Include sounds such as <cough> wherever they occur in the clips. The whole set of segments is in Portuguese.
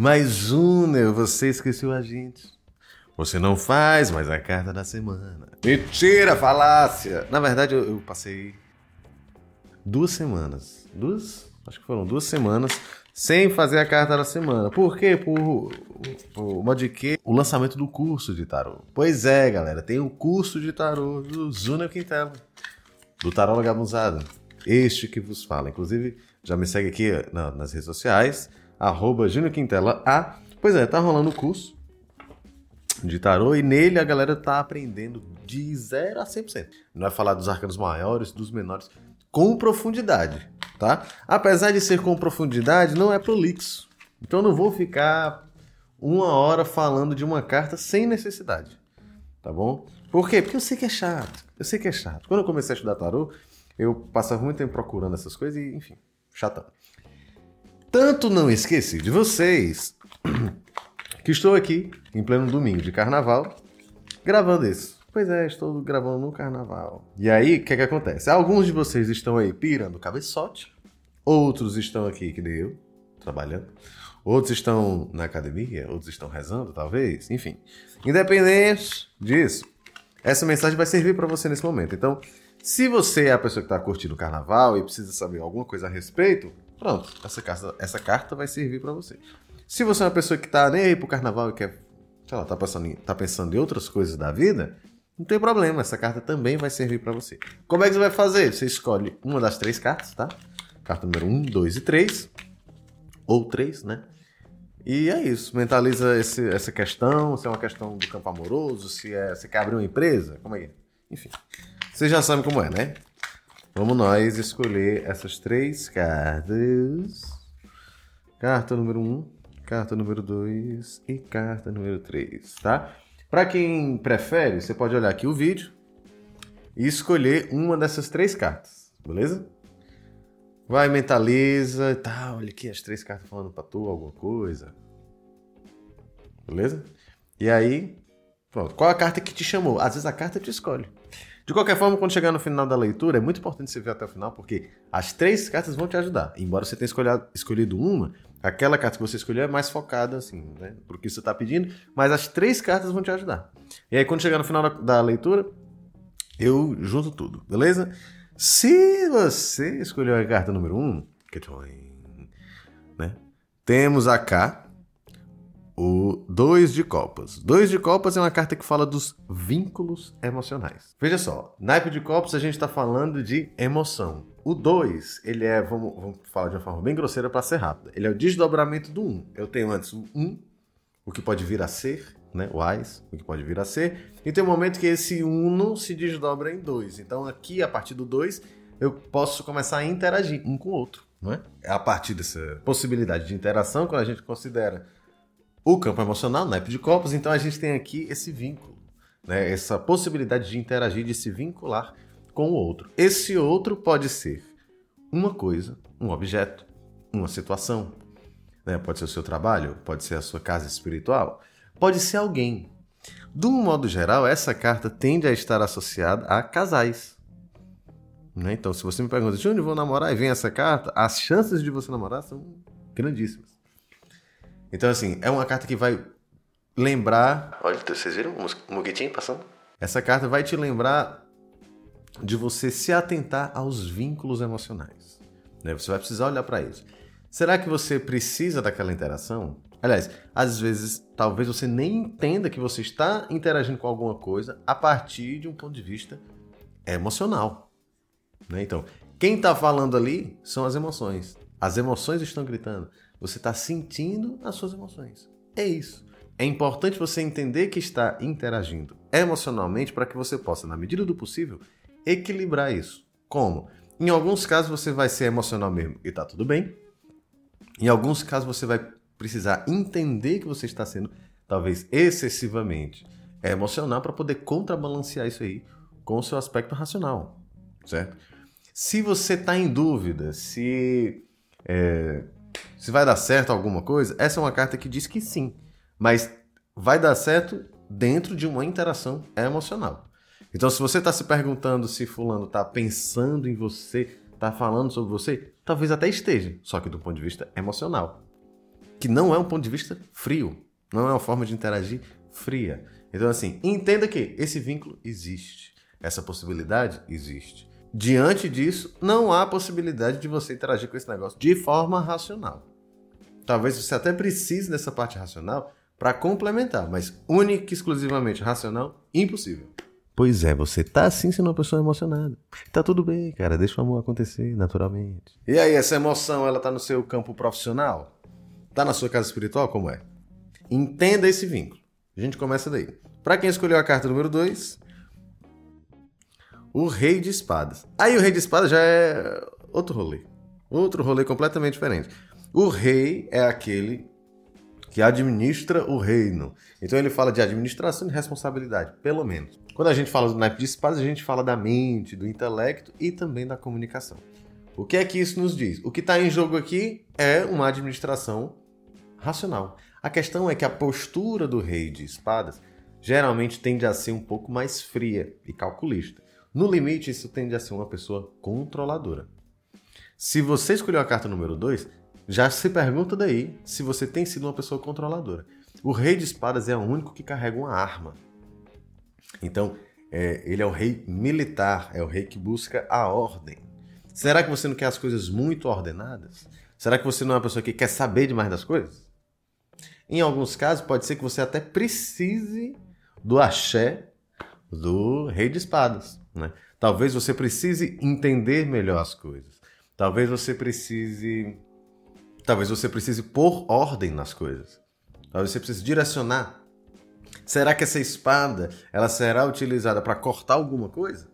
Mas, Júnior, você esqueceu a gente. Você não faz mais a carta da semana. Mentira, falácia! Na verdade, eu, eu passei duas semanas. Duas? Acho que foram duas semanas sem fazer a carta da semana. Por quê? Por, por modo de que o lançamento do curso de tarô. Pois é, galera, tem o um curso de tarô do Júnior Quintela, do Tarô Lagabunzado. Este que vos fala. Inclusive, já me segue aqui na, nas redes sociais, arroba Júnior Quintela A. Pois é, tá rolando o curso de tarô e nele a galera tá aprendendo de 0 a 100%. Não vai falar dos arcanos maiores, dos menores, com profundidade tá? Apesar de ser com profundidade, não é prolixo. Então não vou ficar uma hora falando de uma carta sem necessidade, tá bom? Por quê? Porque eu sei que é chato. Eu sei que é chato. Quando eu comecei a estudar tarô, eu passava muito tempo procurando essas coisas e, enfim, chatão. Tanto não esqueci de vocês <clears throat> que estou aqui em pleno domingo de carnaval gravando isso. Pois é, estou gravando no carnaval. E aí, o que, que acontece? Alguns de vocês estão aí pirando cabeçote, outros estão aqui, que nem eu, trabalhando, outros estão na academia, outros estão rezando, talvez, enfim. Independente disso, essa mensagem vai servir para você nesse momento. Então, se você é a pessoa que está curtindo o carnaval e precisa saber alguma coisa a respeito, pronto, essa carta, essa carta vai servir para você. Se você é uma pessoa que está nem aí pro carnaval e quer, sei lá, tá pensando, em, tá pensando em outras coisas da vida, não tem problema, essa carta também vai servir para você. Como é que você vai fazer? Você escolhe uma das três cartas, tá? Carta número 1, 2 e 3. Ou 3, né? E é isso. Mentaliza esse, essa questão, se é uma questão do campo amoroso, se é você quer abrir uma empresa, como é que é? Enfim. Você já sabe como é, né? Vamos nós escolher essas três cartas. Carta número 1, carta número 2 e carta número 3, tá? Para quem prefere, você pode olhar aqui o vídeo e escolher uma dessas três cartas, beleza? Vai, mentaliza e tá, olha aqui as três cartas falando para tu alguma coisa. Beleza? E aí, pronto. Qual a carta que te chamou? Às vezes a carta te escolhe. De qualquer forma, quando chegar no final da leitura, é muito importante você ver até o final, porque as três cartas vão te ajudar. Embora você tenha escolhido, escolhido uma, Aquela carta que você escolheu é mais focada, assim, né? Porque você está pedindo, mas as três cartas vão te ajudar. E aí, quando chegar no final da, da leitura, eu junto tudo, beleza? Se você escolheu a carta número 1, um, né? Temos a K, o Dois de Copas. Dois de Copas é uma carta que fala dos vínculos emocionais. Veja só, naipe de copas a gente está falando de emoção. O 2, ele é, vamos, vamos, falar de uma forma bem grosseira para ser rápida. Ele é o desdobramento do 1. Um. Eu tenho antes o 1, um, o que pode vir a ser, né? O AIS, o que pode vir a ser. E tem um momento que esse 1 se desdobra em 2. Então aqui, a partir do 2, eu posso começar a interagir um com o outro, não é? É a partir dessa possibilidade de interação, quando a gente considera o campo emocional, naipe de copos, então a gente tem aqui esse vínculo, né? Essa possibilidade de interagir, de se vincular com o outro. Esse outro pode ser uma coisa, um objeto, uma situação. Né? Pode ser o seu trabalho, pode ser a sua casa espiritual, pode ser alguém. De um modo geral, essa carta tende a estar associada a casais. Né? Então, se você me pergunta de onde vou namorar e vem essa carta, as chances de você namorar são grandíssimas. Então, assim, é uma carta que vai lembrar. Olha, vocês viram o moguetinho passando? Essa carta vai te lembrar de você se atentar aos vínculos emocionais. Né? Você vai precisar olhar para isso. Será que você precisa daquela interação? Aliás, às vezes, talvez você nem entenda que você está interagindo com alguma coisa a partir de um ponto de vista emocional. Né? Então, quem está falando ali são as emoções. As emoções estão gritando. Você está sentindo as suas emoções. É isso. É importante você entender que está interagindo emocionalmente para que você possa, na medida do possível, equilibrar isso. Como? Em alguns casos você vai ser emocional mesmo e tá tudo bem. Em alguns casos você vai precisar entender que você está sendo talvez excessivamente emocional para poder contrabalancear isso aí com o seu aspecto racional, certo? Se você está em dúvida se é, se vai dar certo alguma coisa, essa é uma carta que diz que sim, mas vai dar certo dentro de uma interação emocional. Então, se você está se perguntando se fulano está pensando em você, está falando sobre você, talvez até esteja, só que do ponto de vista emocional. que não é um ponto de vista frio. Não é uma forma de interagir fria. Então, assim, entenda que esse vínculo existe. Essa possibilidade existe. Diante disso, não há possibilidade de você interagir com esse negócio de forma racional. Talvez você até precise dessa parte racional para complementar, mas única e exclusivamente racional, impossível. Pois é, você tá assim sendo uma pessoa emocionada. Tá tudo bem, cara, deixa o amor acontecer naturalmente. E aí, essa emoção, ela tá no seu campo profissional? Tá na sua casa espiritual? Como é? Entenda esse vínculo. A gente começa daí. Para quem escolheu a carta número 2, o Rei de Espadas. Aí o Rei de Espadas já é outro rolê. Outro rolê completamente diferente. O rei é aquele que administra o reino. Então ele fala de administração e responsabilidade, pelo menos. Quando a gente fala do naipe de espadas, a gente fala da mente, do intelecto e também da comunicação. O que é que isso nos diz? O que está em jogo aqui é uma administração racional. A questão é que a postura do rei de espadas geralmente tende a ser um pouco mais fria e calculista. No limite, isso tende a ser uma pessoa controladora. Se você escolheu a carta número 2, já se pergunta daí se você tem sido uma pessoa controladora. O rei de espadas é o único que carrega uma arma. Então, é, ele é o rei militar, é o rei que busca a ordem. Será que você não quer as coisas muito ordenadas? Será que você não é uma pessoa que quer saber demais das coisas? Em alguns casos, pode ser que você até precise do axé do rei de espadas. Né? Talvez você precise entender melhor as coisas. Talvez você precise. Talvez você precise pôr ordem nas coisas. Talvez você precise direcionar. Será que essa espada ela será utilizada para cortar alguma coisa?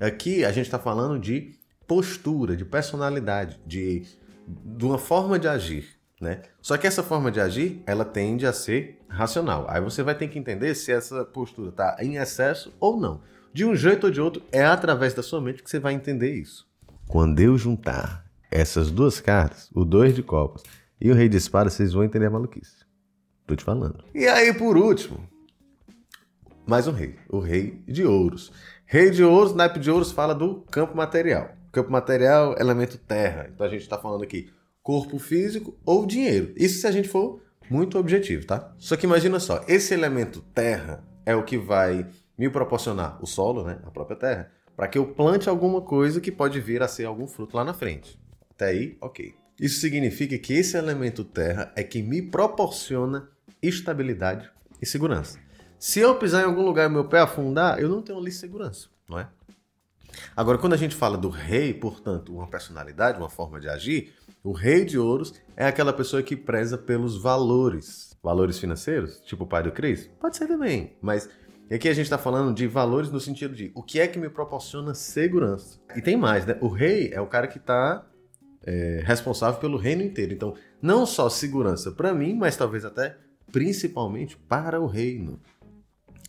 Aqui a gente está falando de postura, de personalidade, de, de uma forma de agir. Né? Só que essa forma de agir, ela tende a ser racional. Aí você vai ter que entender se essa postura está em excesso ou não. De um jeito ou de outro, é através da sua mente que você vai entender isso. Quando eu juntar essas duas cartas, o dois de copas e o rei de espadas, vocês vão entender a maluquice. Tô te falando. E aí, por último, mais um rei. O rei de ouros. Rei de ouros, naipe de ouros, fala do campo material. Campo material, elemento terra. Então a gente está falando aqui corpo físico ou dinheiro. Isso se a gente for muito objetivo, tá? Só que imagina só, esse elemento terra é o que vai me proporcionar o solo, né, a própria terra, para que eu plante alguma coisa que pode vir a ser algum fruto lá na frente. Até aí, ok. Isso significa que esse elemento terra é que me proporciona estabilidade e segurança. Se eu pisar em algum lugar e meu pé afundar, eu não tenho ali segurança, não é? Agora, quando a gente fala do rei, portanto, uma personalidade, uma forma de agir, o rei de ouros é aquela pessoa que preza pelos valores. Valores financeiros, tipo o pai do Cris? Pode ser também, mas e aqui a gente está falando de valores no sentido de o que é que me proporciona segurança. E tem mais, né? O rei é o cara que está é, responsável pelo reino inteiro. Então, não só segurança para mim, mas talvez até principalmente para o reino.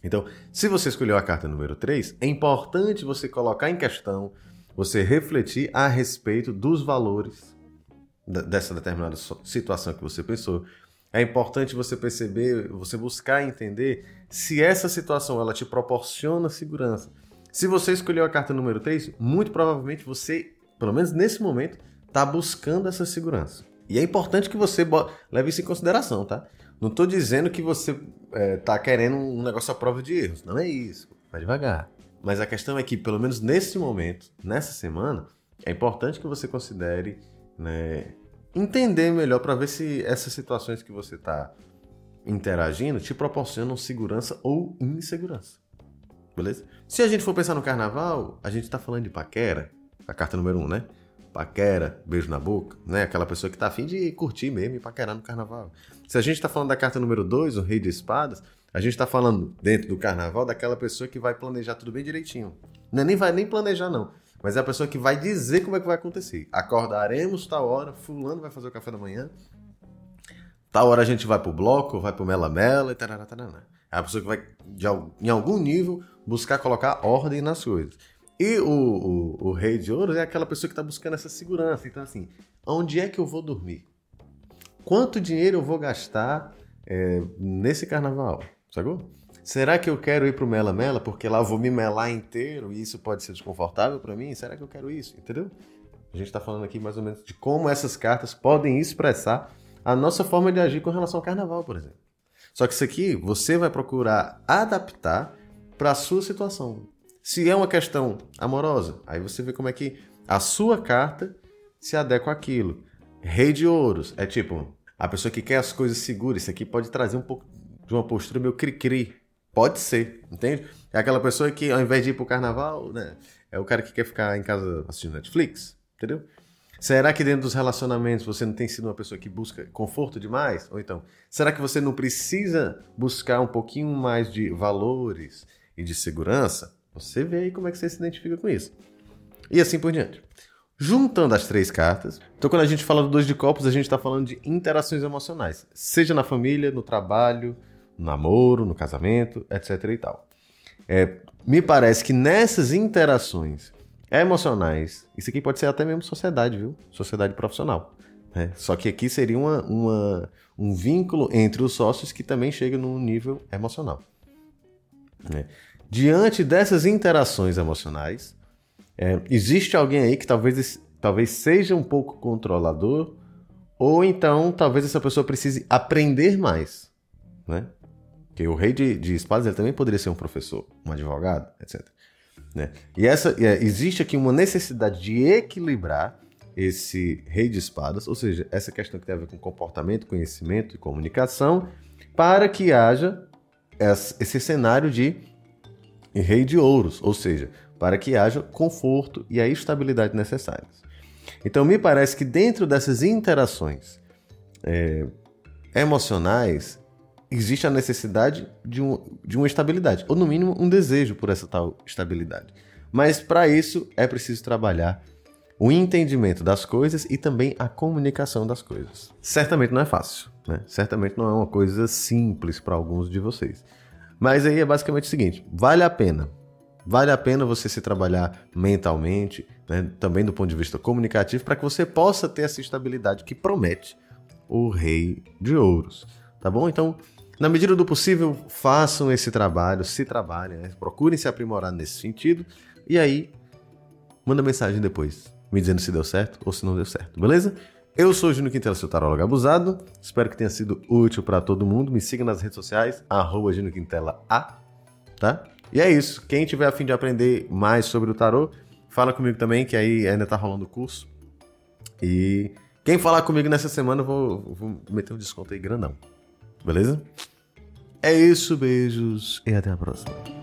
Então, se você escolheu a carta número 3, é importante você colocar em questão, você refletir a respeito dos valores dessa determinada situação que você pensou. É importante você perceber, você buscar entender se essa situação ela te proporciona segurança. Se você escolheu a carta número 3, muito provavelmente você, pelo menos nesse momento, está buscando essa segurança. E é importante que você leve isso em consideração, tá? Não estou dizendo que você está é, querendo um negócio à prova de erros. Não é isso. Vai devagar. Mas a questão é que, pelo menos nesse momento, nessa semana, é importante que você considere né, entender melhor para ver se essas situações que você está interagindo te proporcionam segurança ou insegurança. Beleza? Se a gente for pensar no carnaval, a gente está falando de paquera, a carta número um, né? Paquera, beijo na boca, né? Aquela pessoa que está afim de curtir mesmo e paquerar no carnaval. Se a gente está falando da carta número dois, o rei de espadas, a gente está falando dentro do carnaval daquela pessoa que vai planejar tudo bem direitinho. Não é nem vai nem planejar, não. Mas é a pessoa que vai dizer como é que vai acontecer. Acordaremos tal hora, fulano vai fazer o café da manhã, tal hora a gente vai pro bloco, vai pro mela mela e tarará, tarará. É a pessoa que vai, de, em algum nível, buscar colocar ordem nas coisas. E o, o, o rei de ouro é aquela pessoa que está buscando essa segurança. Então, assim, onde é que eu vou dormir? Quanto dinheiro eu vou gastar é, nesse carnaval? Sacou? Será que eu quero ir pro Mela Mela porque lá eu vou me melar inteiro e isso pode ser desconfortável para mim? Será que eu quero isso? Entendeu? A gente está falando aqui mais ou menos de como essas cartas podem expressar a nossa forma de agir com relação ao carnaval, por exemplo. Só que isso aqui você vai procurar adaptar para a sua situação. Se é uma questão amorosa, aí você vê como é que a sua carta se adequa àquilo. Rei de ouros é tipo a pessoa que quer as coisas seguras. Isso aqui pode trazer um pouco de uma postura meio cri-cri. Pode ser, entende? É aquela pessoa que ao invés de ir pro carnaval, né, é o cara que quer ficar em casa assistindo Netflix, entendeu? Será que dentro dos relacionamentos você não tem sido uma pessoa que busca conforto demais? Ou então, será que você não precisa buscar um pouquinho mais de valores e de segurança? Você vê aí como é que você se identifica com isso. E assim por diante. Juntando as três cartas, então quando a gente fala do dois de copos, a gente está falando de interações emocionais, seja na família, no trabalho, no namoro, no casamento, etc e tal. É, me parece que nessas interações emocionais, isso aqui pode ser até mesmo sociedade, viu? Sociedade profissional. Né? Só que aqui seria uma, uma, um vínculo entre os sócios que também chega num nível emocional. Né? Diante dessas interações emocionais, é, existe alguém aí que talvez, talvez seja um pouco controlador, ou então talvez essa pessoa precise aprender mais. Né? Porque o rei de, de espadas ele também poderia ser um professor, um advogado, etc. Né? E essa, é, existe aqui uma necessidade de equilibrar esse rei de espadas, ou seja, essa questão que tem a ver com comportamento, conhecimento e comunicação, para que haja esse cenário de rei de ouros, ou seja, para que haja conforto e a estabilidade necessárias. Então, me parece que dentro dessas interações é, emocionais, existe a necessidade de, um, de uma estabilidade, ou no mínimo um desejo por essa tal estabilidade. Mas para isso é preciso trabalhar o entendimento das coisas e também a comunicação das coisas. Certamente não é fácil, né? Certamente não é uma coisa simples para alguns de vocês. Mas aí é basicamente o seguinte: vale a pena. Vale a pena você se trabalhar mentalmente, né? também do ponto de vista comunicativo, para que você possa ter essa estabilidade que promete o Rei de Ouros. Tá bom? Então, na medida do possível, façam esse trabalho, se trabalhem, né? procurem se aprimorar nesse sentido. E aí, manda mensagem depois, me dizendo se deu certo ou se não deu certo, beleza? Eu sou o Júnior Quintela, seu tarólogo abusado. Espero que tenha sido útil para todo mundo. Me siga nas redes sociais, arroba Júnior Quintela A, tá? E é isso. Quem tiver a fim de aprender mais sobre o tarô, fala comigo também, que aí ainda tá rolando o curso. E quem falar comigo nessa semana, eu vou, vou meter um desconto aí grandão. Beleza? É isso, beijos e até a próxima.